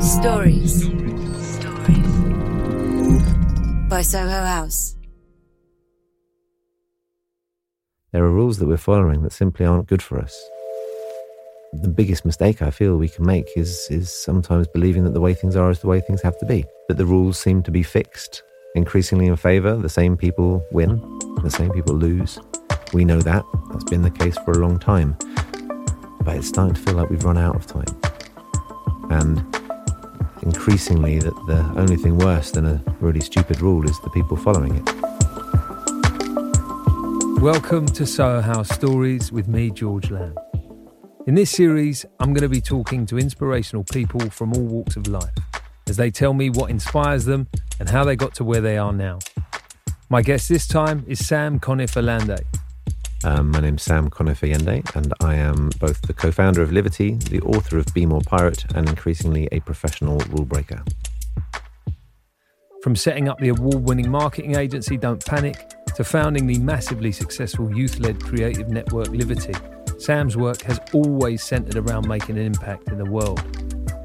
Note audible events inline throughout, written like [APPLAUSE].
Stories. By Soho House. There are rules that we're following that simply aren't good for us. The biggest mistake I feel we can make is, is sometimes believing that the way things are is the way things have to be. That the rules seem to be fixed, increasingly in favour. The same people win, the same people lose. We know that. That's been the case for a long time. But it's starting to feel like we've run out of time. And increasingly, that the only thing worse than a really stupid rule is the people following it. Welcome to Soho House Stories with me, George Lamb. In this series, I'm going to be talking to inspirational people from all walks of life as they tell me what inspires them and how they got to where they are now. My guest this time is Sam Conniff Allende. Um, my name's Sam Conniff and I am both the co founder of Livity, the author of Be More Pirate, and increasingly a professional rule breaker. From setting up the award winning marketing agency Don't Panic to founding the massively successful youth led creative network Livity, Sam's work has always centered around making an impact in the world.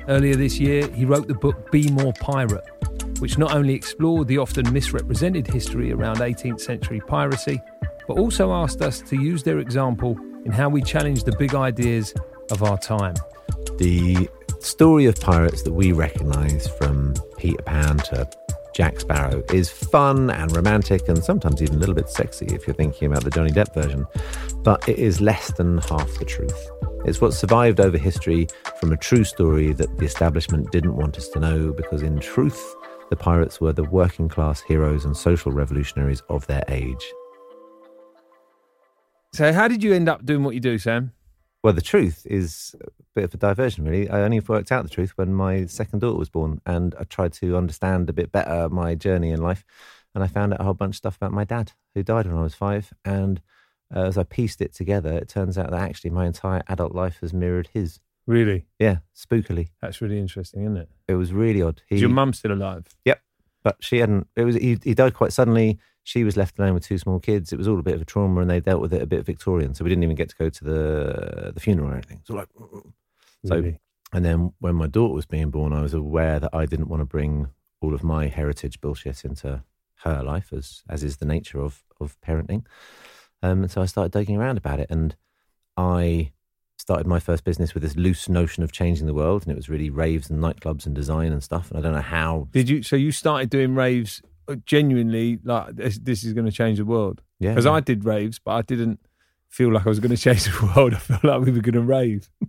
Earlier this year, he wrote the book Be More Pirate, which not only explored the often misrepresented history around 18th century piracy, but also asked us to use their example in how we challenge the big ideas of our time. The story of pirates that we recognise from Peter Pan to Jack Sparrow is fun and romantic and sometimes even a little bit sexy if you're thinking about the Johnny Depp version, but it is less than half the truth. It's what survived over history from a true story that the establishment didn't want us to know because, in truth, the pirates were the working class heroes and social revolutionaries of their age. So, how did you end up doing what you do, Sam? Well, the truth is a bit of a diversion, really. I only worked out the truth when my second daughter was born, and I tried to understand a bit better my journey in life. And I found out a whole bunch of stuff about my dad, who died when I was five. And uh, as I pieced it together, it turns out that actually my entire adult life has mirrored his. Really? Yeah, spookily. That's really interesting, isn't it? It was really odd. Is your mum still alive? Yep, but she hadn't. It was he, he died quite suddenly. She was left alone with two small kids. It was all a bit of a trauma, and they dealt with it a bit Victorian. So we didn't even get to go to the the funeral or anything. So like, so Really? and then when my daughter was being born, I was aware that I didn't want to bring all of my heritage bullshit into her life, as as is the nature of of parenting. Um, and so I started digging around about it, and I started my first business with this loose notion of changing the world, and it was really raves and nightclubs and design and stuff. And I don't know how. Did you? So you started doing raves Uh, genuinely like this, this is going to change the world? Yeah, Because I did raves, but I didn't feel like I was going [LAUGHS] to change the world. I felt like we were going to rave. [LAUGHS]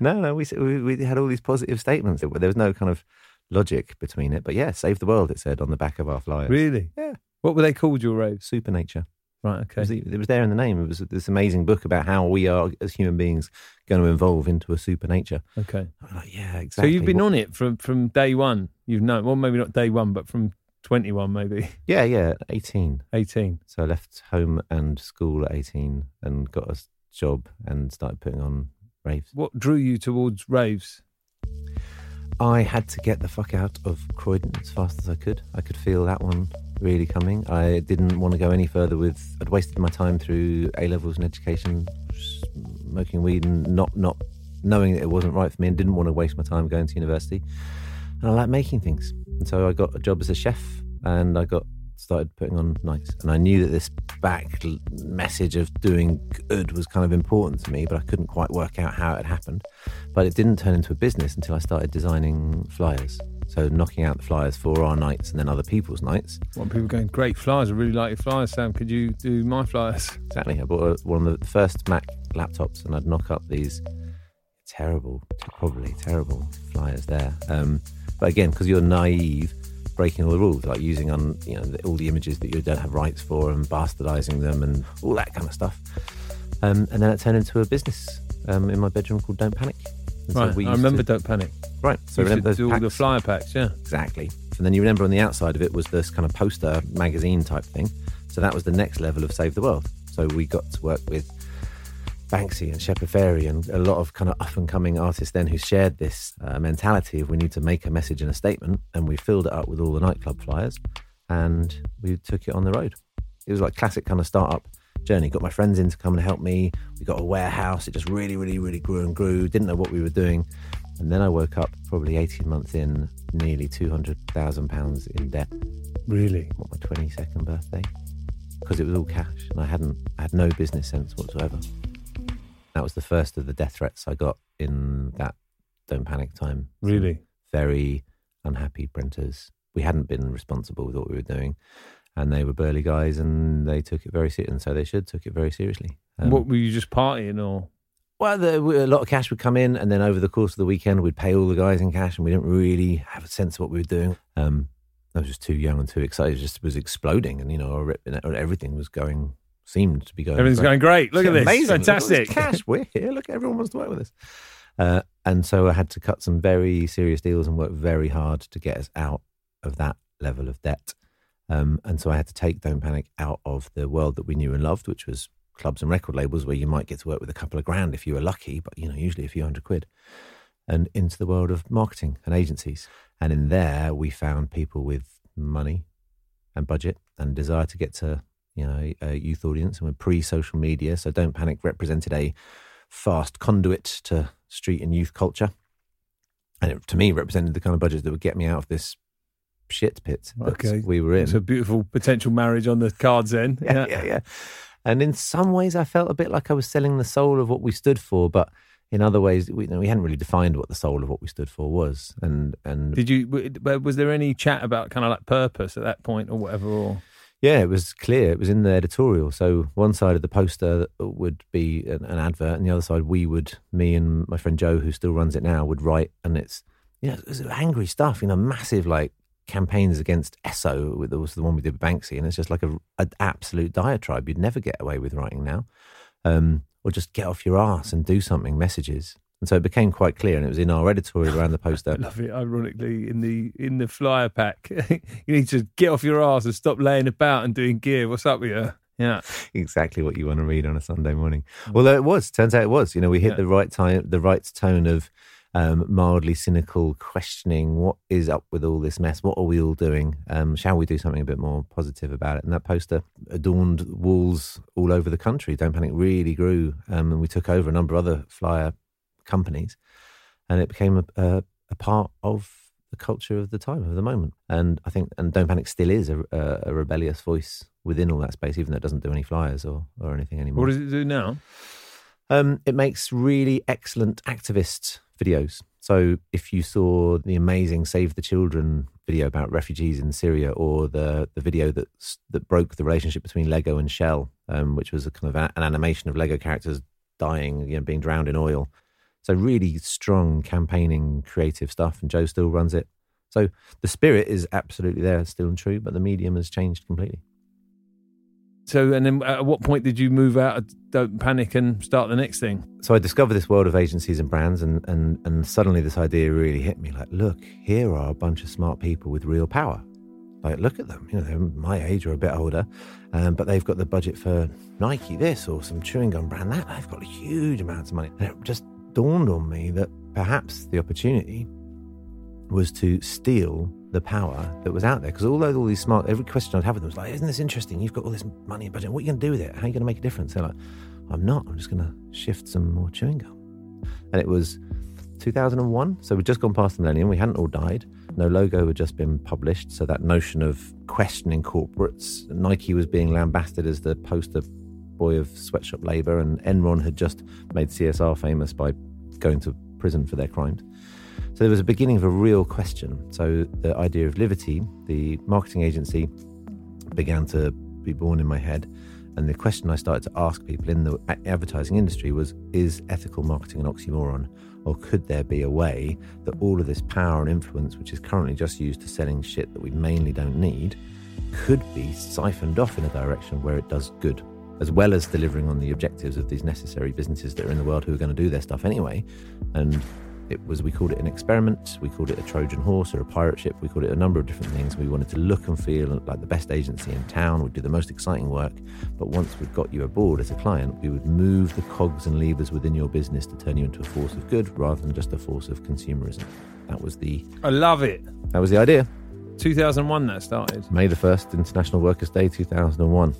No, no, we, we we had all these positive statements. There was no kind of logic between it, but yeah, save the world. It said on the back of our flyers. Really? Yeah. What were they called? Your raves? Supernature. Right. It Okay. was, it was there in the name. It was this amazing book about how we are as human beings going to evolve into a supernature. Okay. I'm like, yeah, exactly. So you've been What- on it from from day one. You've known. Well, maybe not day one, but from twenty one, maybe [LAUGHS] Yeah, yeah, 18. eighteen. So I left home and school at 18 and got a job and started putting on raves. What drew you towards raves? I had to get the fuck out of Croydon as fast as I could. I could feel that one really coming. I didn't want to go any further with. I'd wasted my time through A levels and education, smoking weed and not not knowing that it wasn't right for me, and didn't want to waste my time going to university. And I like making things, and so I got a job as a chef, and I got started putting on nights. And I knew that this back message of doing good was kind of important to me, but I couldn't quite work out how it had happened. But it didn't turn into a business until I started designing flyers. So knocking out the flyers for our nights and then other people's nights. What people going? Great flyers. I really like your flyers, Sam. Could you do my flyers? [LAUGHS] Exactly. I bought a, one of the first Mac laptops and I'd knock up these terrible, probably terrible flyers there. Um, but again, because you're naive, breaking all the rules, like using on you know all the images that you don't have rights for and bastardizing them and all that kind of stuff. Um, and then it turned into a business um, in my bedroom called Don't Panic. And so right. we I remember. to- Don't panic. right. So So we remember those do all the flyer packs. Yeah. Exactly. And then you remember on the outside of it was this kind of poster magazine type thing. So that was the next level of Save the World. So we got to work with Banksy and Shepard Fairey and a lot of kind of up and coming artists then who shared this uh, mentality of we need to make a message and a statement. And we filled it up with all the nightclub flyers and we took it on the road. It was like classic kind of startup journey. Got my friends in to come and help me. We got a warehouse. It just really, really, really grew and grew. Didn't know what we were doing. And then I woke up probably 18 months in, nearly £200,000 in debt Really? on my 22nd birthday because it was all cash and I hadn't, I had no business sense whatsoever. That was the first of the death threats I got in that don't panic time. Some Really? Very unhappy printers. We hadn't been responsible with what we were doing and they were burly guys and they took it very seriously and so they should took it very seriously. Um, what were you just partying or? Well, the, a lot of cash would come in, and then over the course of the weekend, we'd pay all the guys in cash, and we didn't really have a sense of what we were doing. Um, I was just too young and too excited; it just was exploding, and you know, everything was going, seemed to be going. Everything's going great. Look at this. Amazing. Look at this Fantastic. cash. We're here. Look, everyone wants to work with us. Uh, and so I had to cut some very serious deals and work very hard to get us out of that level of debt. Um, and so I had to take Don't Panic out of the world that we knew and loved, which was clubs and record labels where you might get to work with a couple of grand if you were lucky, but you know, usually a few hundred quid, and into the world of marketing and agencies. And in there, we found people with money and budget and desire to get to you know a youth audience, and we're pre-social media, so Don't Panic represented a fast conduit to street and youth culture, and it, to me represented the kind of budget that would get me out of this shit pit that Okay. we were in. It's a beautiful potential marriage on the cards then. yeah, yeah, yeah. And in some ways, I felt a bit like I was selling the soul of what we stood for, but in other ways, we, you know, we hadn't really defined what the soul of what we stood for was. And and Did you? Was there any chat about kind of like purpose at that point or whatever? Or yeah, it was clear. It was in the editorial. So one side of the poster would be an, an advert, and the other side, we would, me and my friend Joe, who still runs it now, would write, and it's you know, it was angry stuff. You know, massive like campaigns against ESSO. That was the one we did with Banksy, and it's just like a, an absolute diatribe. You'd never get away with writing now, um, or just get off your ass and do something. Messages, and so it became quite clear, and it was in our editorial [LAUGHS] around the I poster. love it. Ironically, in the in the flyer pack, [LAUGHS] you need to get off your ass and stop laying about and doing gear. What's up with you? Yeah, exactly what you want to read on a Sunday morning. Although it was, turns out it was. You know, we hit Yeah. the right time, the right tone of um, mildly cynical questioning. What is up with all this mess? What are we all doing? Um, shall we do something a bit more positive about it? And that poster adorned walls all over the country. Don't Panic really grew, um, and we took over a number of other flyer companies, and it became a, a, a part of the culture of the time of the moment. And I think, and Don't Panic still is a, a, rebellious voice within all that space, even though it doesn't do any flyers or, or anything anymore. what does it do now? Um, it makes really excellent activist videos. So if you saw the amazing Save the Children video about refugees in Syria, or the the video that that broke the relationship between Lego and Shell, um, which was a kind of a, an animation of Lego characters dying, you know, being drowned in oil. So really strong campaigning, creative stuff, and Joe still runs it. So the spirit is absolutely there, still and true, but the medium has changed completely. So, and then at what point did you move out of Don't Panic and start the next thing? so I discovered this world of agencies and brands, and, and, and suddenly this idea really hit me. Like, look, here are a bunch of smart people with real power. Like, look at them. You know, they're my age or a bit older, um, but they've got the budget for Nike this or some chewing gum brand that. They've got huge amounts of money. And it just dawned on me that perhaps the opportunity was to steal the power that was out there. Because although all these smart, every question I'd have with them was like, "Isn't this interesting? You've got all this money and budget. What are you going to do with it? How are you going to make a difference?" They're like, "I'm not. I'm just going to shift some more chewing gum." And it was 2001, so we'd just gone past the millennium. We hadn't all died. No logo had just been published, so that notion of questioning corporates, Nike was being lambasted as the poster boy of sweatshop labour, and Enron had just made CSR famous by going to prison for their crimes. So there was a beginning of a real question. So the idea of Livity, the marketing agency, began to be born in my head. And the question I started to ask people in the advertising industry was Is ethical marketing an oxymoron? Or could there be a way that all of this power and influence, which is currently just used to selling shit that we mainly don't need, could be siphoned off in a direction where it does good, as well as delivering on the objectives of these necessary businesses that are in the world who are going to do their stuff anyway? And it was we called it an experiment we called it a trojan horse or a pirate ship we called it a number of different things we wanted to look and feel like the best agency in town we'd do the most exciting work but once we'd got you aboard as a client we would move the cogs and levers within your business to turn you into a force of good rather than just a force of consumerism that was the I love it. that was the idea 2001 that started. may the 1st international workers day 2001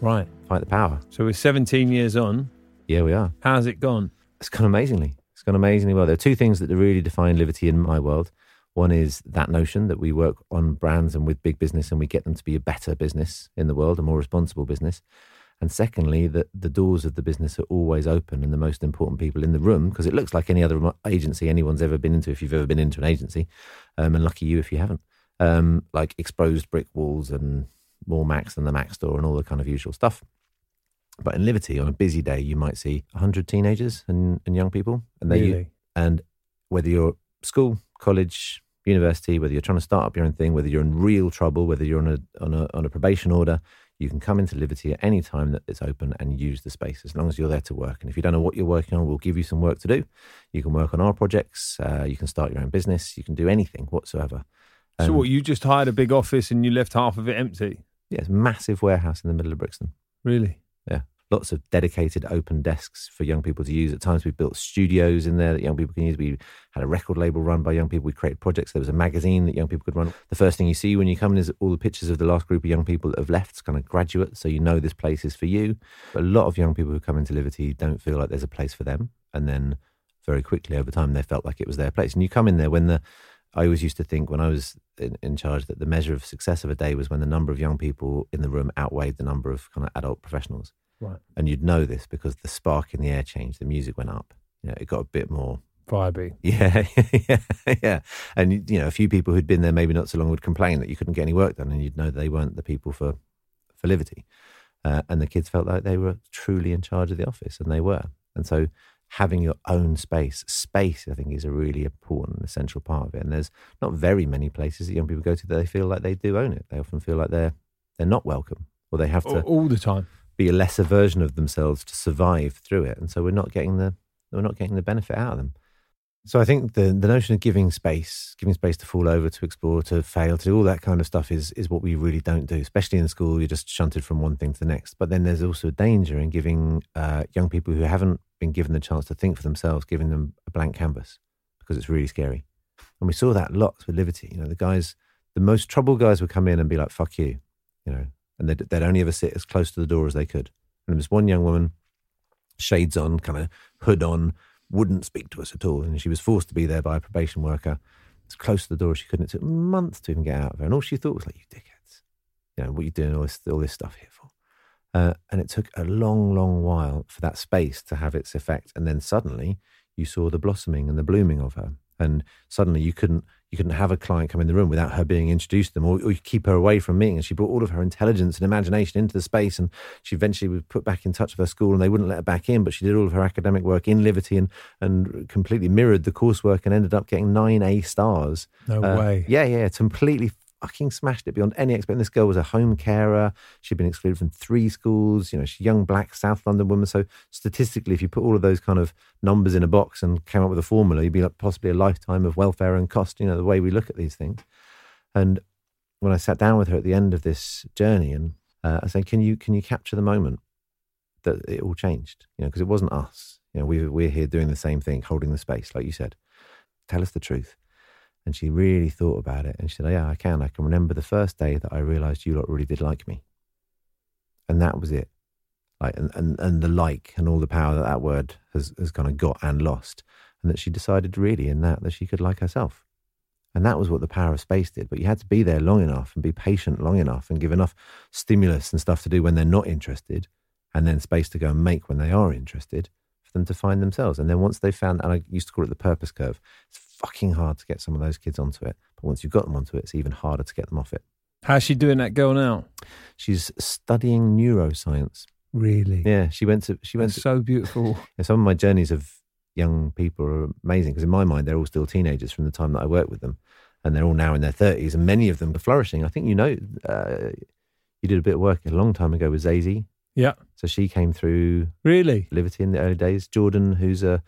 Right. fight the power So we're 17 years on. yeah we are How's it gone? it's gone amazingly It's gone amazingly well. There are two things that really define Livity in my world. One is that notion that we work on brands and with big business and we get them to be a better business in the world, a more responsible business. And secondly, that the doors of the business are always open and the most important people in the room, because it looks like any other agency anyone's ever been into, if you've ever been into an agency, um, and lucky you if you haven't, um, like exposed brick walls and more Macs than the Mac store and all the kind of usual stuff. But in Livity, on a busy day, you might see 100 teenagers and, and young people. And they, Really? and whether you're school, college, university, whether you're trying to start up your own thing, whether you're in real trouble, whether you're on a on a on a probation order, you can come into Livity at any time that it's open and use the space as long as you're there to work. And if you don't know what you're working on, we'll give you some work to do. You can work on our projects. Uh, you can start your own business. You can do anything whatsoever. So Um, what? You just hired a big office and you left half of it empty? Yeah, it's a massive warehouse in the middle of Brixton. Really? Yeah. Lots of dedicated open desks for young people to use. At times, we've built studios in there that young people can use. We had a record label run by young people. We created projects. There was a magazine that young people could run. The first thing you see when you come in is all the pictures of the last group of young people that have left, it's kind of graduates. So you know this place is for you. But a lot of young people who come into Livity don't feel like there's a place for them. And then very quickly over time, they felt like it was their place. And you come in there when the, I always used to think when I was in, in charge that the measure of success of a day was when the number of young people in the room outweighed the number of kind of adult professionals. Right. And you'd know this because the spark in the air changed, the music went up. You know, it got a bit more Vibey. yeah, [LAUGHS] yeah, yeah. And you know, a few people who'd been there maybe not so long would complain that you couldn't get any work done, and you'd know they weren't the people for for Livity. Uh, and the kids felt like they were truly in charge of the office, and they were. And so, having your own space, space, I think, is a really important, essential part of it. And there's not very many places that young people go to that they feel like they do own it. They often feel like they're they're not welcome, or they have to All, the time. be a lesser version of themselves to survive through it, and so we're not getting the we're not getting the benefit out of them. So I think the the notion of giving space, giving space to fall over, to explore, to fail, to do all that kind of stuff is is what we really don't do. Especially in school, you're just shunted from one thing to the next. But then there's also a danger in giving uh, young people who haven't been given the chance to think for themselves, giving them a blank canvas because it's really scary. And we saw that lots with Livity. You know, the guys, the most troubled guys would come in and be like, "Fuck you," you know, and they'd, they'd only ever sit as close to the door as they could. And there was one young woman, shades on, kind of hood on, wouldn't speak to us at all. And she was forced to be there by a probation worker. As close to the door as she couldn't. It took months to even get out of her. And all she thought was like, you dickheads. You know, what are you doing all this, all this stuff here for? Uh, and it took a long, long while for that space to have its effect. And then suddenly you saw the blossoming and the blooming of her. And suddenly you couldn't you couldn't have a client come in the room without her being introduced to them, or, or you keep her away from meeting. And she brought all of her intelligence and imagination into the space, and she eventually was put back in touch with her school, and they wouldn't let her back in. But she did all of her academic work in Livity and and completely mirrored the coursework, and ended up getting nine A stars. No Uh, way. Yeah, yeah, completely fucking smashed it beyond any expectation. This girl was a home carer. She'd been excluded from three schools. You know, she's a young black South London woman. So statistically, if you put all of those kind of numbers in a box and came up with a formula, you'd be like possibly a lifetime of welfare and cost. You know, the way we look at these things. And when I sat down with her at the end of this journey, and uh, I said, "Can you can you capture the moment that it all changed? You know, because it wasn't us. You know, we we're here doing the same thing, holding the space, like you said. Tell us the truth." And she really thought about it, and she said, oh, "Yeah, I can. I can remember the first day that I realised you lot really did like me." And that was it. Like, and, and, and the like and all the power that that word has, has kind of got and lost. And that she decided really in that that she could like herself. And that was what the power of space did. But you had to be there long enough and be patient long enough and give enough stimulus and stuff to do when they're not interested, and then space to go and make when they are interested them to find themselves. And then once they found, and I used to call it the purpose curve, it's fucking hard to get some of those kids onto it. But once you've got them onto it, it's even harder to get them off it. How's she doing that girl now? She's studying neuroscience. Really? Yeah, she went to she went That's to so beautiful. Yeah, some of my journeys of young people are amazing because in my mind they're all still teenagers from the time that I worked with them, and they're all now in their thirties, and many of them are flourishing. I think you know, uh, you did a bit of work a long time ago with Zazie, Yeah. so she came through Really? Livity in the early days. Jordan, who's a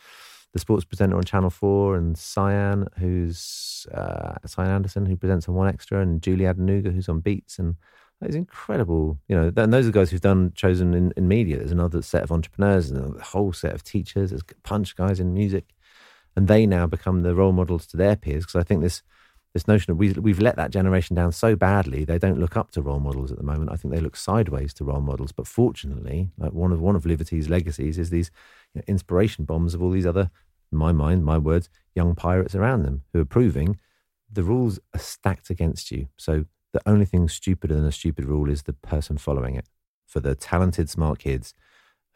the sports presenter on Channel Four, and Sian, who's uh, Sian Anderson, who presents on One Extra, and Julie Adenuga, who's on Beats, and it's incredible. You know, and those are guys who've done chosen in, in media. There's another set of entrepreneurs and a whole set of teachers. There's punch guys in music, and they now become the role models to their peers. Because I think this this notion of we we've let that generation down so badly, they don't look up to role models at the moment. I think they look sideways to role models. But fortunately, like one of one of Livity's legacies is these you know, inspiration bombs of all these other in my mind, my words, young pirates around them who are proving the rules are stacked against you. So the only thing stupider than a stupid rule is the person following it. For the talented, smart kids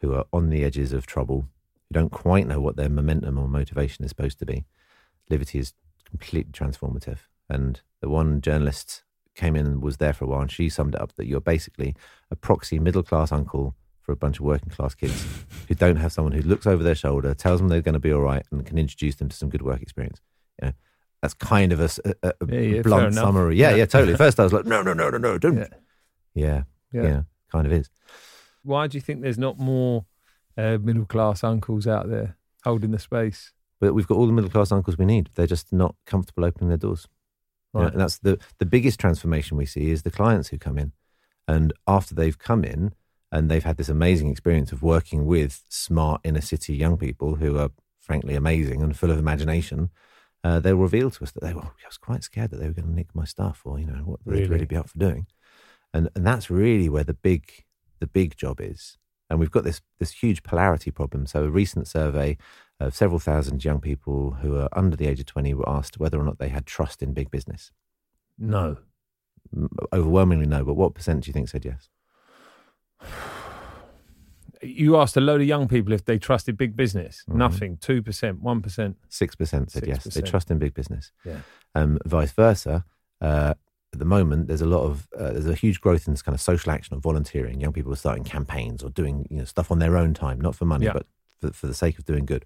who are on the edges of trouble, who don't quite know what their momentum or motivation is supposed to be, Livity is completely transformative. And the one journalist came in and was there for a while, and she summed it up that you're basically a proxy middle class uncle for a bunch of working class kids [LAUGHS] who don't have someone who looks over their shoulder, tells them they're going to be all right, and can introduce them to some good work experience. You know, that's kind of a, a, a Yeah, yeah, blunt summary. Yeah, Yeah. yeah, totally. [LAUGHS] First, I was like, no, no, no, no, no, don't. Yeah. Yeah, yeah, Yeah. kind of is. Why do you think there's not more uh, middle class uncles out there holding the space? But we've got all the middle class uncles we need. They're just not comfortable opening their doors. You know, and that's the the biggest transformation we see is the clients who come in, and after they've come in and they've had this amazing experience of working with smart inner city young people who are frankly amazing and full of imagination, uh, they'll reveal to us that they were. I was quite scared that they were going to nick my stuff, or you know what they'd Really? really be up for doing, and and that's really where the big the big job is. And we've got this this huge polarity problem. So a recent survey of several thousand young people who are under the age of 20 were asked whether or not they had trust in big business. No. Overwhelmingly no, but what percent do you think said yes? You asked a load of young people if they trusted big business. Mhm. Nothing. 2%, 1%. 6% said yes. They trust in big business. Yeah. Um, vice versa. Uh, at the moment, there's a lot of uh, there's a huge growth in this kind of social action or volunteering. Young people are starting campaigns or doing you know stuff on their own time, not for money, Yeah. but for, for the sake of doing good.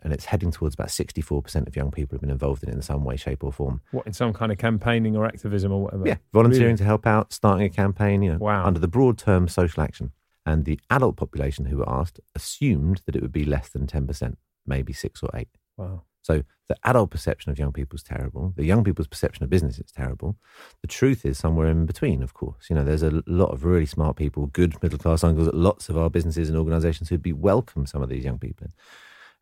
And it's heading towards about 64% of young people have been involved in it in some way, shape, or form. What, in some kind of campaigning or activism or whatever? Yeah, volunteering Really? to help out, starting a campaign, you know, Wow. under the broad term social action. And the adult population who were asked assumed that it would be less than 10%, maybe six or eight. Wow. So the adult perception of young people is terrible. The young people's perception of business is terrible. The truth is somewhere in between, of course. You know, there's a lot of really smart people, good middle class uncles at lots of our businesses and organizations who'd be welcome some of these young people.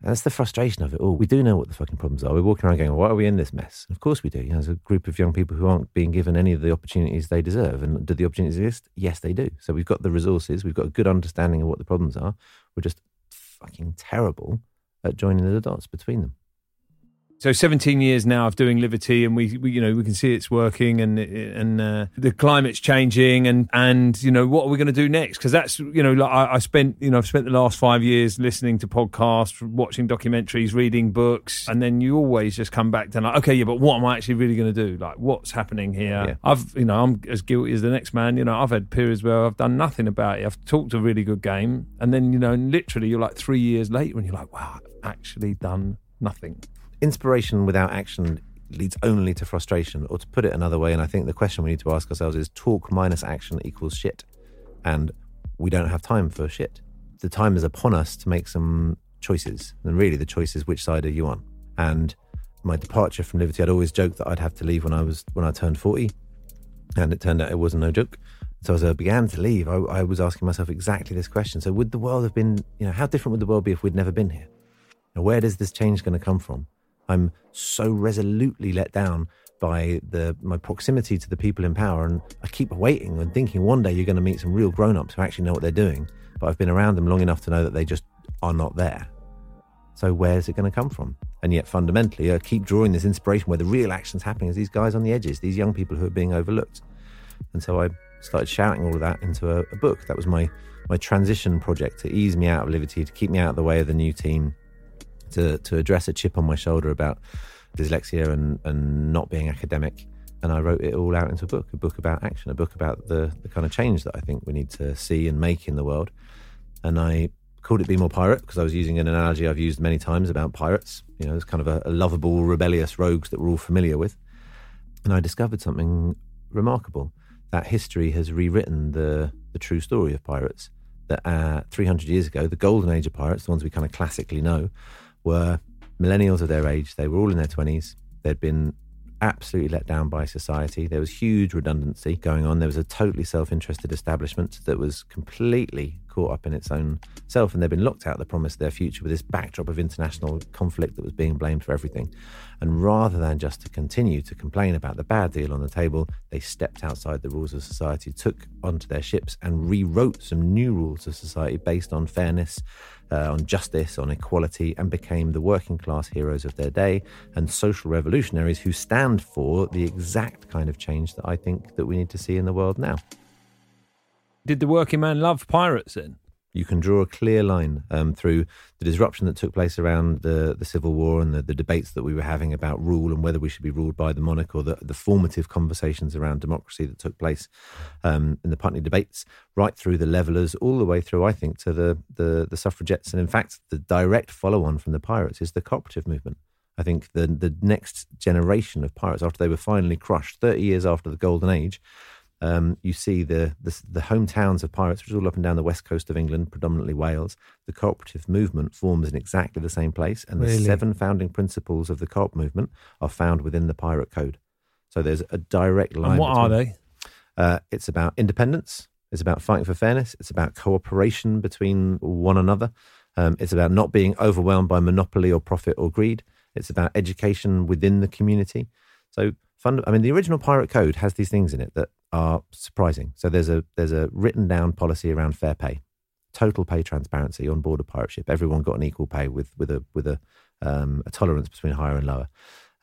And that's the frustration of it all. We do know what the fucking problems are. We're walking around going, why are we in this mess? Of course we do. You know, there's a group of young people who aren't being given any of the opportunities they deserve. And do the opportunities exist? Yes, they do. So we've got the resources. We've got a good understanding of what the problems are. We're just fucking terrible at joining the dots between them. So 17 years now of doing Livity, and we, we you know we can see it's working, and and uh, the climate's changing, and and you know what are we going to do next? Because that's you know like I, I spent you know I've spent the last five years listening to podcasts, watching documentaries, reading books, and then you always just come back to like okay, yeah, but what am I actually really going to do? Like what's happening here? Yeah. I've you know I'm as guilty as the next man. You know I've had periods where I've done nothing about it. I've talked a really good game, and then you know literally you're like three years later, and you're like wow, I've actually done nothing. Inspiration without action leads only to frustration. Or to put it another way, and I think the question we need to ask ourselves is talk minus action equals shit. And we don't have time for shit. The time is upon us to make some choices. And really, the choice is which side are you on? And my departure from Livity, I'd always joked that I'd have to leave when I was when I turned 40. And it turned out it wasn't no joke. So as I began to leave, I, I was asking myself exactly this question. So would the world have been, you know, how different would the world be if we'd never been here? Now, where does this change going to come from? I'm so resolutely let down by the my proximity to the people in power, and I keep waiting and thinking one day you're going to meet some real grown-ups who actually know what they're doing. But I've been around them long enough to know that they just are not there. So where's it going to come from? And yet, fundamentally, I keep drawing this inspiration where the real action's happening is these guys on the edges, these young people who are being overlooked. And so I started shouting all of that into a, a book. That was my my transition project to ease me out of Livity, to keep me out of the way of the new team, to to address a chip on my shoulder about dyslexia and, and not being academic. And I wrote it all out into a book, a book about action, a book about the, the kind of change that I think we need to see and make in the world. And I called it Be More Pirate because I was using an analogy I've used many times about pirates. You know, it's kind of a, a lovable, rebellious rogues that we're all familiar with. And I discovered something remarkable that history has rewritten the, the true story of pirates. That uh, 300 years ago, the golden age of pirates, the ones we kind of classically know, were millennials of their age. They were all in their 20s. They'd been absolutely let down by society. There was huge redundancy going on. There was a totally self interested establishment that was completely caught up in its own self and they'd been locked out of the promise of their future with this backdrop of international conflict that was being blamed for everything. And rather than just to continue to complain about the bad deal on the table, they stepped outside the rules of society, took onto their ships, and rewrote some new rules of society based on fairness, uh, on justice, on equality, and became the working class heroes of their day and social revolutionaries who stand for the exact kind of change that I think that we need to see in the world now. Did the working man love pirates then? You can draw a clear line um, through the disruption that took place around the, the Civil War and the, the debates that we were having about rule and whether we should be ruled by the monarch or the, the formative conversations around democracy that took place um, in the Putney debates, right through the levelers, all the way through, I think, to the, the, the suffragettes. And in fact, the direct follow on from the pirates is the cooperative movement. I think the the next generation of pirates, after they were finally crushed, thirty years after the Golden Age, um, you see the, the, the hometowns of pirates, which is all up and down the west coast of England, predominantly Wales. The cooperative movement forms in exactly the same place, and Really? the seven founding principles of the co-op movement are found within the pirate code. So there's a direct line. And what are they? uh, it's about independence. It's about fighting for fairness. It's about cooperation between one another. Um, it's about not being overwhelmed by monopoly or profit or greed. It's about education within the community. So, fund- I mean, the original Pirate Code has these things in it that are surprising. So there's a there's a written down policy around fair pay, total pay transparency on board a pirate ship. Everyone got an equal pay with with a with a um, a tolerance between higher and lower.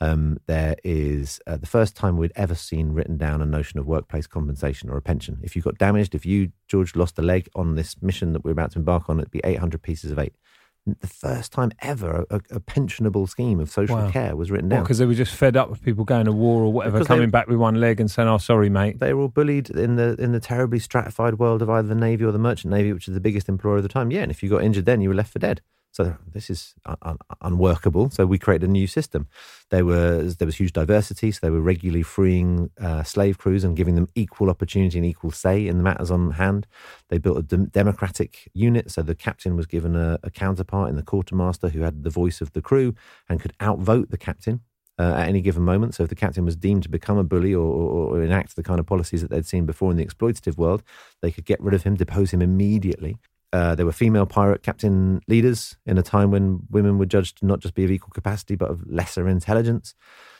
Um, there is uh, the first time we'd ever seen written down a notion of workplace compensation or a pension. If you got damaged, if you, George, lost a leg on this mission that we're about to embark on, it'd be 800 pieces of eight. The first time ever a, a pensionable scheme of social Wow. care was written down. Because they were just fed up with people going to war or whatever, Because they- coming back with one leg and saying, "Oh, sorry, mate." they were all bullied in the in the terribly stratified world of either the navy or the merchant navy, which is the biggest employer of the time. Yeah, and if you got injured, then you were left for dead. So this is un- un- unworkable. So we created a new system. There was there was huge diversity. So they were regularly freeing uh, slave crews and giving them equal opportunity and equal say in the matters on hand. They built a dem- democratic unit. So the captain was given a, a counterpart in the quartermaster who had the voice of the crew and could outvote the captain uh, at any given moment. So if the captain was deemed to become a bully or, or, or enact the kind of policies that they'd seen before in the exploitative world, they could get rid of him, depose him immediately. Uh, there were female pirate captain leaders in a time when women were judged to not just be of equal capacity but of lesser intelligence.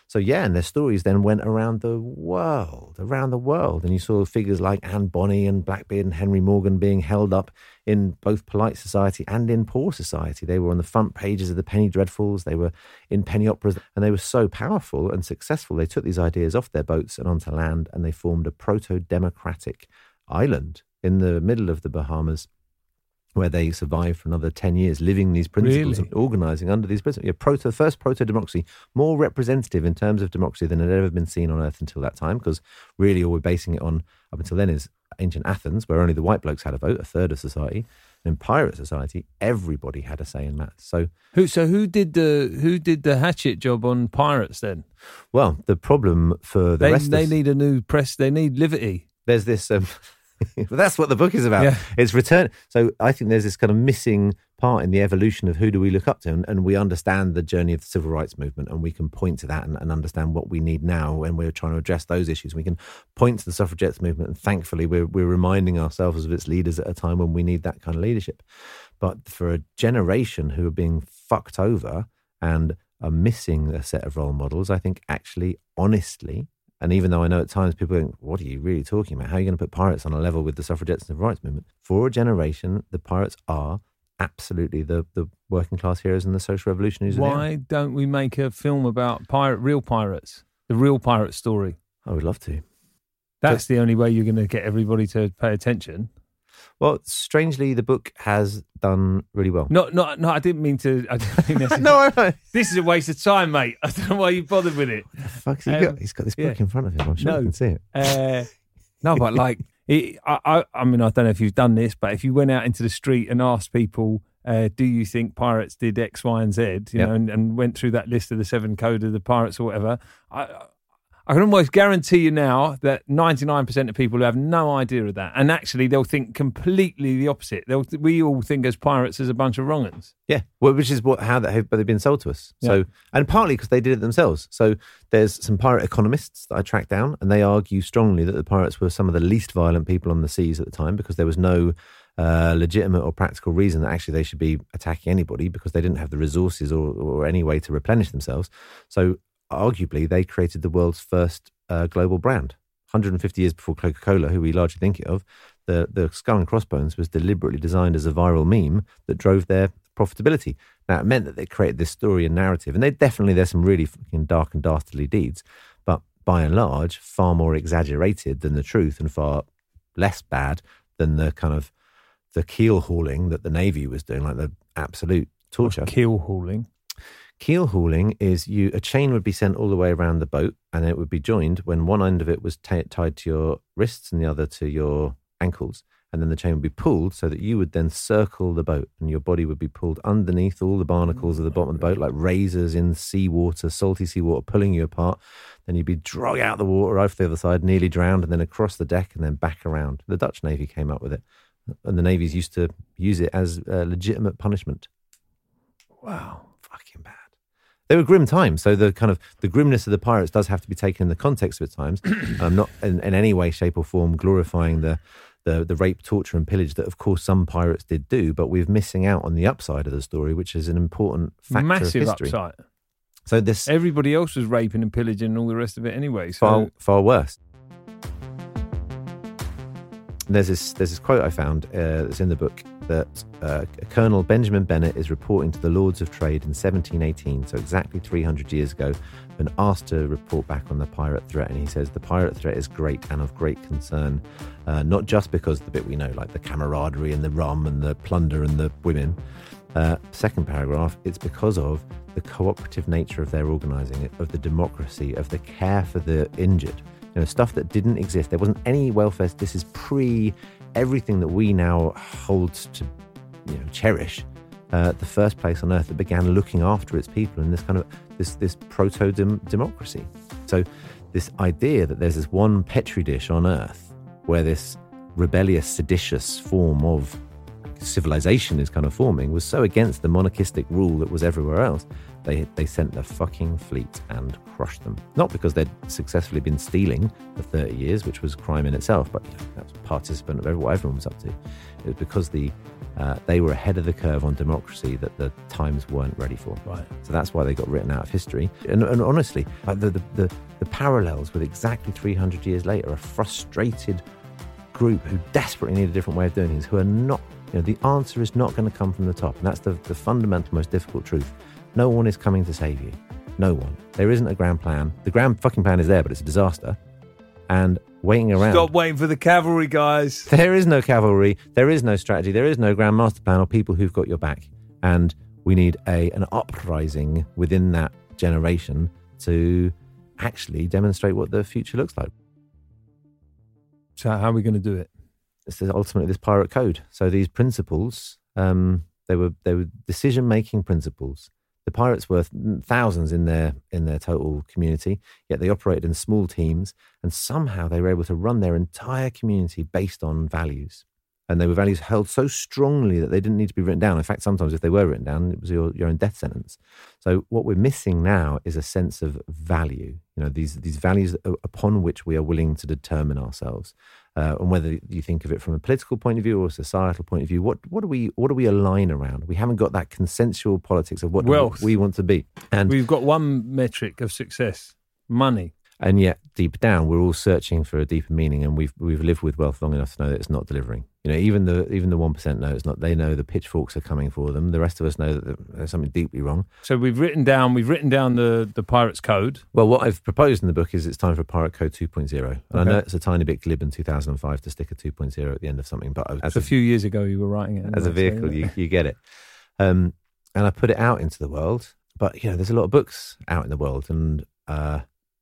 So yeah, and their stories then went around the world, around the world, and you saw figures like Anne Bonny and Blackbeard and Henry Morgan being held up in both polite society and in poor society. They were on the front pages of the penny dreadfuls. They were in penny operas, and they were so powerful and successful. They took these ideas off their boats and onto land, and they formed a proto-democratic island in the middle of the Bahamas where they survived for another 10 years, living these principles Really? and organizing under these principles. Yeah, proto, first proto democracy, more representative in terms of democracy than had ever been seen on earth until that time, because really all we're basing it on up until then is ancient Athens, where only the white blokes had a vote, a third of society. And in pirate society, everybody had a say in matters. So, Who? So who did the who did the hatchet job on pirates then? well, the problem for the They rest they of need a new press. They need liberty. there's this um, [LAUGHS] but that's what the book is about. Yeah. it's return so i think there's this kind of missing part in the evolution of who do we look up to and, and we understand the journey of the civil rights movement and we can point to that and, and understand what we need now when we're trying to address those issues. We can point to the suffragettes movement and thankfully we're, we're reminding ourselves of its leaders at a time when we need that kind of leadership. But for a generation who are being fucked over and are missing a set of role models i think actually honestly and even though I know at times people think, what are you really talking about? How are you going to put pirates on a level with the suffragettes and civil rights movement? For a generation, the pirates are absolutely the, the working class heroes and the social revolutionaries. the. Why don't we make a film about pirate, real pirates, the real pirate story? I would love to. That's the only way you're going to get everybody to pay attention. Well, strangely, the book has done really well. No, no, no. I didn't mean to. I didn't mean [LAUGHS] no, I. This is a waste of time, mate. I don't know why you bothered with it. Fuck's he Um, got? He's got this book yeah. in front of him. I'm sure No. you can see it. Uh, no, but [LAUGHS] like, it, I, I, I mean, I don't know if you've done this, but if you went out into the street and asked people, uh, "Do you think pirates did X, Y, and Z?" You Yep. know, and, and went through that list of the seven code of the pirates or whatever, I, I can almost guarantee you now that ninety nine percent of people who have no idea of that, and actually they'll think completely the opposite. They'll, we all think as pirates as a bunch of wrong uns. Yeah, well, which is what how that have they've been sold to us. So, and partly because they did it themselves. So, there's some pirate economists that I tracked down, and they argue strongly that the pirates were some of the least violent people on the seas at the time because there was no uh, legitimate or practical reason that actually they should be attacking anybody because they didn't have the resources or, or any way to replenish themselves. So, arguably, they created the world's first uh, global brand. 150 years before Coca Cola, who we largely think of, the, the skull and crossbones was deliberately designed as a viral meme that drove their profitability. Now, it meant that they created this story and narrative, and they definitely, there's some really fucking dark and dastardly deeds, but by and large, far more exaggerated than the truth and far less bad than the kind of the keel hauling that the Navy was doing, like the absolute torture. Keel hauling. Keel hauling is you a chain would be sent all the way around the boat, and it would be joined when one end of it was t- tied to your wrists and the other to your ankles, and then the chain would be pulled so that you would then circle the boat, and your body would be pulled underneath all the barnacles of the bottom of the boat, like razors in seawater, salty seawater, pulling you apart. Then you'd be dragged out of the water over the other side, nearly drowned, and then across the deck, and then back around. The Dutch Navy came up with it, and the navies used to use it as a legitimate punishment. Wow. They were grim times, so the kind of the grimness of the pirates does have to be taken in the context of its times. I'm [CLEARS THROAT] not in, in any way, shape, or form glorifying the the the rape, torture, and pillage that, of course, some pirates did do. But we're missing out on the upside of the story, which is an important factor Massive of history. upside. So this Everybody else was raping and pillaging and all the rest of it anyway. So far far worse. There's this there's this quote I found uh, that's in the book that uh, Colonel Benjamin Bennett is reporting to the Lords of Trade in 1718, so exactly 300 years ago, and asked to report back on the pirate threat, and he says the pirate threat is great and of great concern, uh, not just because the bit we know, like the camaraderie and the rum and the plunder and the women. Uh, second paragraph, it's because of the cooperative nature of their organising, of the democracy, of the care for the injured. You know, stuff that didn't exist. There wasn't any welfare. This is pre everything that we now hold to, you know, cherish. Uh, the first place on earth that began looking after its people in this kind of this this proto democracy. So, this idea that there's this one petri dish on earth where this rebellious, seditious form of civilization is kind of forming was so against the monarchistic rule that was everywhere else. They they sent the fucking fleet and crushed them. Not because they'd successfully been stealing for 30 years, which was crime in itself, but you know, that was participant of what everyone was up to. It was because the uh, they were ahead of the curve on democracy that the times weren't ready for. Right. So that's why they got written out of history. And, and honestly, like the, the, the, the parallels with exactly 300 years later, a frustrated group who desperately need a different way of doing things, who are not, you know, the answer is not going to come from the top. And that's the, the fundamental, most difficult truth. No one is coming to save you. No one. There isn't a grand plan. The grand fucking plan is there, but it's a disaster. And waiting around. stop waiting for the cavalry, guys. [LAUGHS] There is no cavalry. There is no strategy. There is no grand master plan or people who've got your back. And we need a an uprising within that generation to actually demonstrate what the future looks like. So how are we going to do it? This is ultimately this pirate code. So these principles, um, they were they were decision making principles. The pirates were thousands in their in their total community, yet they operated in small teams, and somehow they were able to run their entire community based on values. And they were values held so strongly that they didn't need to be written down. In fact, sometimes if they were written down, it was your, your own death sentence. So what we're missing now is a sense of value. You know, these these values upon which we are willing to determine ourselves uh, and whether you think of it from a political point of view or a societal point of view, what what do we what do we align around? We haven't got that consensual politics of what Wealth. we want to be, and We've got one metric of success: money. and yet deep down we're all searching for a deeper meaning, and we've we've lived with wealth long enough to know that it's not delivering. You know, even the even the one percent know it's not. They know the pitchforks are coming for them. The rest of us know that there's something deeply wrong. So we've written down we've written down the the pirates code. Well, what I've proposed in the book is it's time for Pirate Code 2.0. And I know it's a tiny bit glib in 2005 to stick a 2.0 at the end of something, but as a few years ago you were writing it as a so- vehicle, you, you get it. Um, and I put it out into the world. But, you know, there's a lot of books out in the world. And uh,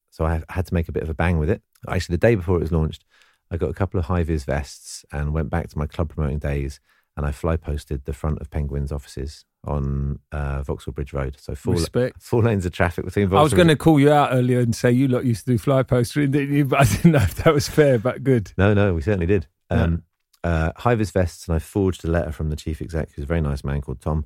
so I had to make a bit of a bang with it. Actually, the day before it was launched, I got a couple of high vis vests and went back to my club promoting days. And I fly posted the front of Penguin's offices on uh, Vauxhall Bridge Road. So four, Respect. four lanes of traffic between Vauxhall I was going to call you out earlier and say you lot used to do fly postering, didn't you? [LAUGHS] But I didn't know if that was fair. But good. No, no, we certainly did. Um, uh, high vis vests, and I forged a letter from the chief exec, who's a very nice man called Tom.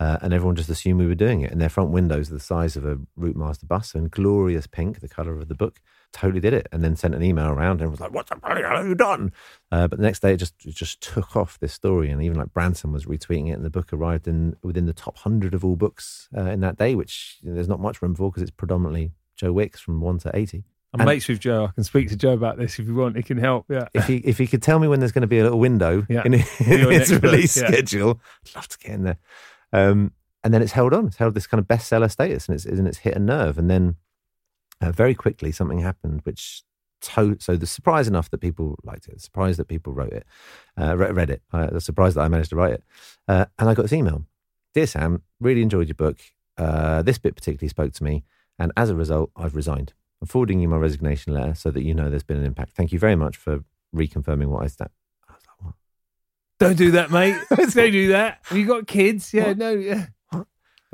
Uh, and everyone just assumed we were doing it. And their front windows are the size of a Routemaster bus so in glorious pink, the colour of the book. Totally did it. And then sent an email around and was like, what the bloody hell have you done? Uh, but the next day it just it just took off this story. And even like Branson was retweeting it. And the book arrived in within the top 100 of all books uh, in that day, which you know, there's not much room for because it's predominantly Joe Wicks from 1 to 80. I'm And- mates with Joe. I can speak to Joe about this if you want. He can help. Yeah. If he if he could tell me when there's going to be a little window [LAUGHS] Yeah. in Your his next book, release yeah. schedule, I'd love to get in there. Um, and then it's held on. It's held this kind of bestseller status, and it's and it's hit a nerve. And then uh, very quickly something happened, which to- so the surprise enough that people liked it, surprised that people wrote it, uh, re- read it. Uh, the surprise that I managed to write it, uh, and I got this email. Dear Sam, really enjoyed your book. Uh, this bit particularly spoke to me, and as a result, I've resigned. I'm forwarding you my resignation letter so that you know there's been an impact. Thank you very much for reconfirming what I said. Like. Don't do that, mate. [LAUGHS] Don't do that. Have you got kids? Yeah. What? No. Yeah.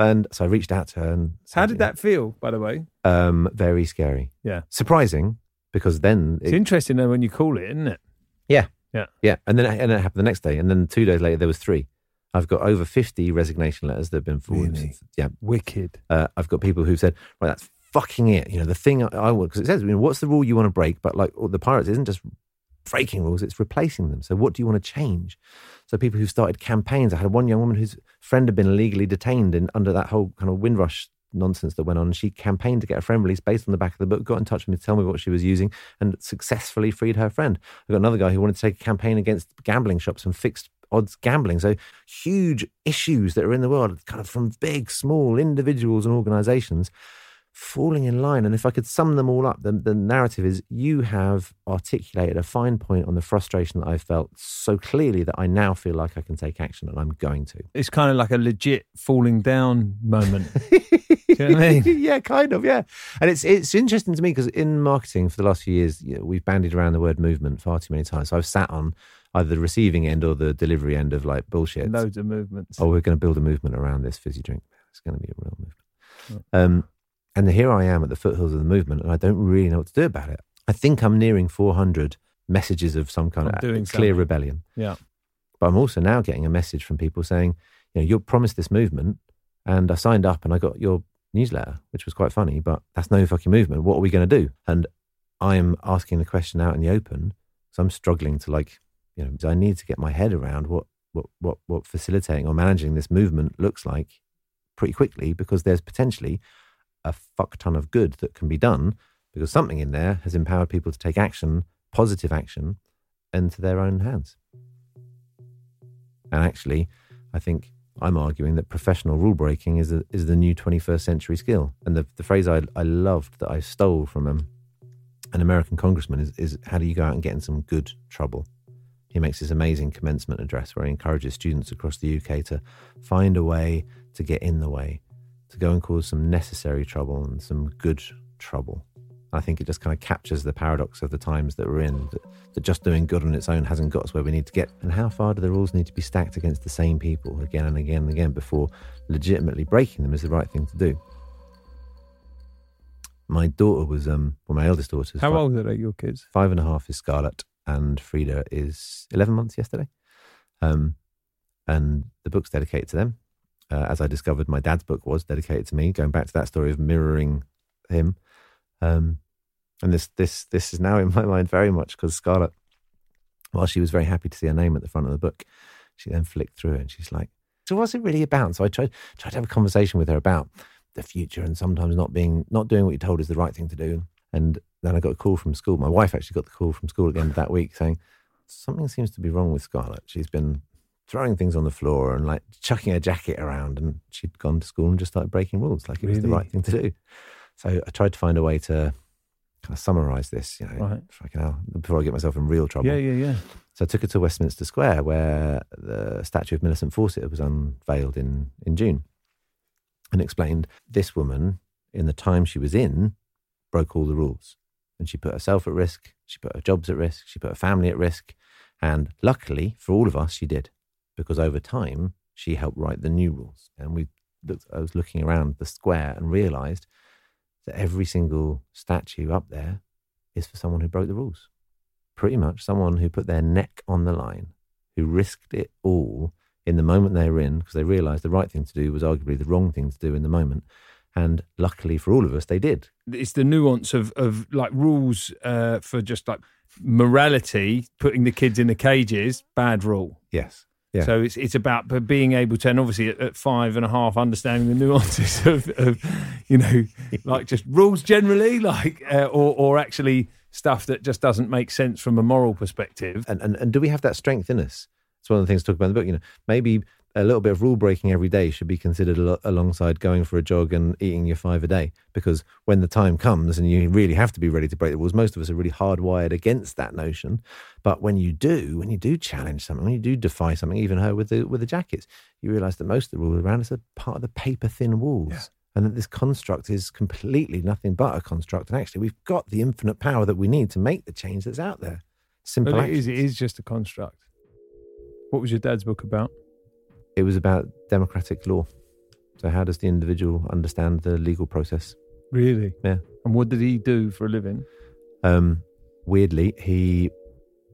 And so I reached out to her and How did that feel, by the way? Um, very scary. Yeah. Surprising because then It's interesting though when you call it, isn't it? yeah, Yeah. yeah, and then and then it happened the next day, and then two days later there was three. I've got over fifty resignation letters that have been forwarded. Really? Yeah, Wicked. uh, I've got people who've said, right, that's fucking it. You know, the thing I, I want because it says, you know, what's the rule you want to break? But like the pirates isn't just breaking rules; it's replacing them. So what do you want to change? So people who started campaigns. I had one young woman whose friend had been illegally detained in under that whole kind of Windrush nonsense that went on. She campaigned to get a friend released based on the back of the book. Got in touch with me to tell me what she was using, and successfully freed her friend. I've got another guy who wanted to take a campaign against gambling shops and fixed odds gambling. So huge issues that are in the world, kind of from big, small individuals and organizations falling in line. And if I could sum them all up, the, the narrative is you have articulated a fine point on the frustration that I felt so clearly that I now feel like I can take action and I'm going to. It's kind of like a legit falling down moment. [LAUGHS] You know I mean? yeah, kind of, yeah. And it's it's interesting to me because in marketing for the last few years, you know, we've bandied around the word movement far too many times. So I've sat on either the receiving end or the delivery end of like bullshit. Loads of movements. oh, we're going to build a movement around this fizzy drink. It's going to be a real movement. Um, and here I am at the foothills of the movement, and I don't really know what to do about it. I think I'm nearing 400 messages of some kind Of of clear something. rebellion. Yeah. But I'm also now getting a message from people saying, you know, you promised this movement, and I signed up and I got your newsletter, which was quite funny, but that's no fucking movement. What are we going to do? And I'm asking the question out in the open. So I'm struggling to like, you know, I need to get my head around what what what what facilitating or managing this movement looks like pretty quickly because there's potentially a fuck ton of good that can be done because something in there has empowered people to take action, positive action, into their own hands. And actually, I think I'm arguing that professional rule breaking is is the new 21st century skill. And the, the phrase I, I loved that I stole from um, an American congressman is, is how do you go out and get in some good trouble? He makes this amazing commencement address where he encourages students across the UK to find a way to get in the way, to go and cause some necessary trouble and some good trouble. I think it just kind of captures the paradox of the times that we're in, that, that just doing good on its own hasn't got us where we need to get. And how far do the rules need to be stacked against the same people again and again and again before legitimately breaking them is the right thing to do? My daughter was, um, well, my eldest daughter How fi- old are your kids? five and a half is Scarlett, and Frida is 11 months yesterday. Um, and the book's dedicated to them. Uh, as I discovered, my dad's book was dedicated to me, going back to that story of mirroring him. Um, and this, this, this is now in my mind very much because Scarlett, while she was very happy to see her name at the front of the book, she then flicked through and she's like, "So what's it really about?" So I tried tried to have a conversation with her about the future and sometimes not being not doing what you're told is the right thing to do. And then I got a call from school. My wife actually got the call from school at the end of that week saying something seems to be wrong with Scarlett. She's been throwing things on the floor and like chucking her jacket around, and she'd gone to school and just started breaking rules, like it was the right thing to do. So I tried to find a way to kind of summarize this, you know, Right. fucking hell, before I get myself in real trouble. Yeah, yeah, yeah. So I took her to Westminster Square where the statue of Millicent Fawcett was unveiled in, in June and explained this woman, in the time she was in, broke all the rules. And she put herself at risk, she put her jobs at risk, she put her family at risk. And luckily for all of us, she did, because over time, she helped write the new rules. And we looked, I was looking around the square and realized that every single statue up there is for someone who broke the rules pretty much someone who put their neck on the line, who risked it all in the moment they were in because they realised the right thing to do was arguably the wrong thing to do in the moment. And luckily for all of us, they did. It's the nuance of of like rules uh, for just like morality, putting the kids in the cages, bad rule. Yes. Yeah. So it's it's about being able to, and obviously at, at five and a half, understanding the nuances [LAUGHS] of, of you know, like just rules generally, like uh, or or actually stuff that just doesn't make sense from a moral perspective. and, and and do we have that strength in us? It's one of the things to talk about in the book. You know, maybe a little bit of rule breaking every day should be considered al- alongside going for a jog and eating your five a day. Because when the time comes and you really have to be ready to break the rules, most of us are really hardwired against that notion. But when you do, when you do challenge something, when you do defy something, even her with the with the jackets, you realise that most of the rules around us are part of the paper thin walls. Yeah. And that this construct is completely nothing but a construct. And actually, we've got the infinite power that we need to make the change that's out there. Simple. It, is, it is just a construct. What was your dad's book about? It was about democratic law. So, how does the individual understand the legal process? Really? Yeah. And what did he do for a living? Um, weirdly, he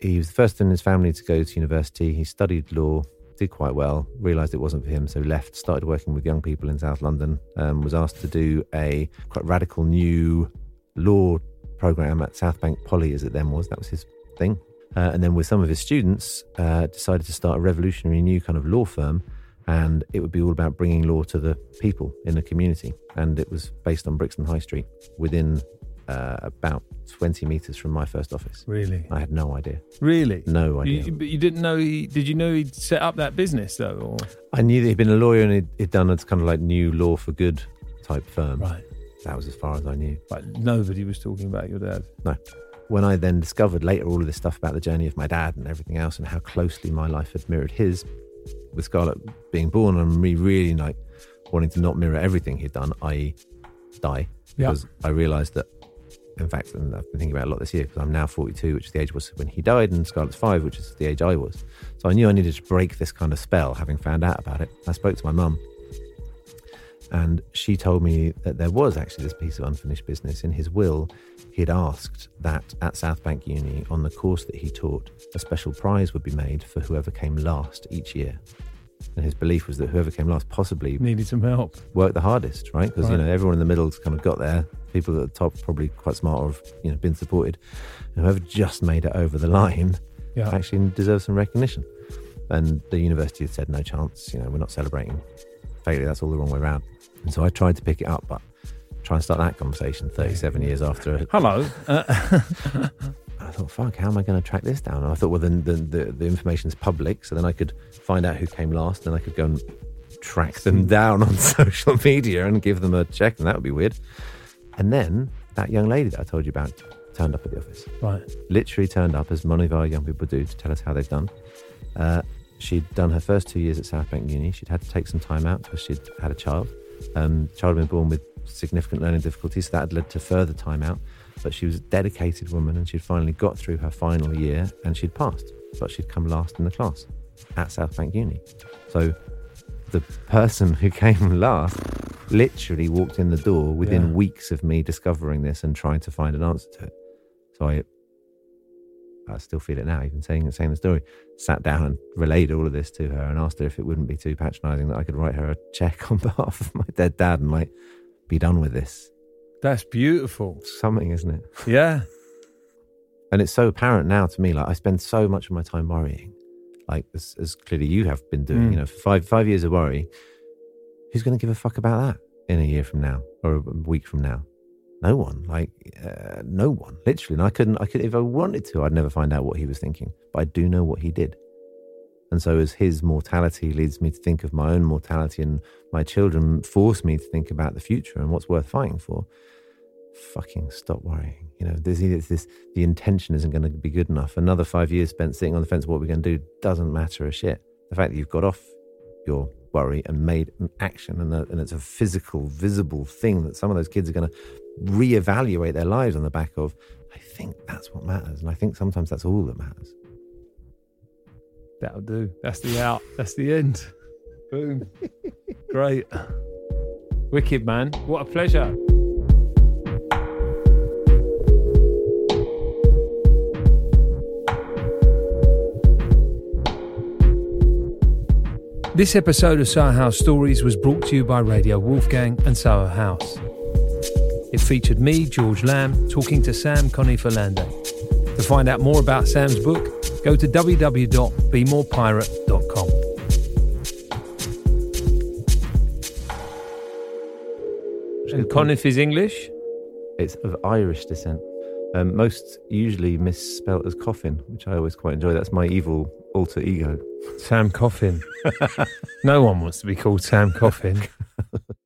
he was the first in his family to go to university. He studied law, did quite well, realised it wasn't for him, so left. Started working with young people in South London. Um, was asked to do a quite radical new law program at South Bank Poly, as it then was. That was his thing. Uh, and then with some of his students, uh, decided to start a revolutionary new kind of law firm. And it would be all about bringing law to the people in the community. And it was based on Brixton High Street within uh, about 20 metres from my first office. Really? I had no idea. Really? No idea. You, but you didn't know he? Did you know he'd set up that business though? Or I knew that he'd been a lawyer and he'd, he'd done a kind of like new law for good type firm. right? That was as far as I knew. But nobody was talking about your dad. No. When I then discovered later all of this stuff about the journey of my dad and everything else and how closely my life had mirrored his, with Scarlett being born and me really like wanting to not mirror everything he'd done, i.e., die, because I realised that, in fact, and I've been thinking about it a lot this year because I'm now 42, which is the age was when he died, and Scarlett's five, which is the age I was. So I knew I needed to break this kind of spell, having found out about it. I spoke to my mum, and she told me that there was actually this piece of unfinished business in his will. He had asked that at South Bank Uni, on the course that he taught, a special prize would be made for whoever came last each year. And his belief was that whoever came last possibly Needed some help. worked the hardest, right? Because you know everyone in the middle's kind of got there. People at the top probably quite smart or have you know been supported. And whoever just made it over the line Yeah. actually deserves some recognition. And the university had said no chance. You know we're not celebrating failure. That's all the wrong way around. And so I tried to pick it up, but try and start that conversation 37 years after. Hello. Uh, [LAUGHS] I thought, fuck, how am I going to track this down? And I thought, well, then the, the, the information's public, so then I could find out who came last, and I could go and track them [LAUGHS] down on [LAUGHS] social media and give them a check, and that would be weird. And then that young lady that I told you about turned up at the office. right. Literally turned up, as many of our young people do, to tell us how they've done. Uh, she'd done her first two years at South Bank Uni. She'd had to take some time out because she'd had a child. Um, child had been born with significant learning difficulties, so that had led to further time out. But she was a dedicated woman and she'd finally got through her final year and she'd passed. But she'd come last in the class at South Bank Uni. So the person who [LAUGHS] came last literally walked in the door within Yeah. weeks of me discovering this and trying to find an answer to it. So I I still feel it now, even saying saying the story. Sat down and relayed all of this to her and asked her if it wouldn't be too patronising that I could write her a check on [LAUGHS] behalf of my dead dad and like be done with this. That's beautiful. Something, isn't it? Yeah. [LAUGHS] And it's so apparent now to me. Like I spend so much of my time worrying, like as, as clearly you have been doing. Mm. You know, for five five years of worry. Who's going to give a fuck about that in a year from now or a week from now? No one. Like uh, no one. Literally. And I couldn't. I could if I wanted to. I'd never find out what he was thinking. But I do know what he did. And so, as his mortality leads me to think of my own mortality, and my children force me to think about the future and what's worth fighting for, fucking stop worrying. You know, this the intention isn't going to be good enough. Another five years spent sitting on the fence, what we're going to do doesn't matter a shit. The fact that you've got off your worry and made an action, and, a, and it's a physical, visible thing that some of those kids are going to reevaluate their lives on the back of. I think that's what matters, and I think sometimes that's all that matters. That'll do. That's the out. That's the end. Boom. [LAUGHS] Great. Wicked, man. What a pleasure. This episode of Soho House Stories was brought to you by Radio Wolfgang and Soho House. It featured me, George Lamb, talking to Sam Conniff Allende. To find out more about Sam's book, go to www.bemorepirate.com. And Conniff is English? It's of Irish descent. Um, most usually misspelt as coffin, which I always quite enjoy. That's my evil alter ego. Sam Coffin. no one wants to be called Sam Coffin. [LAUGHS]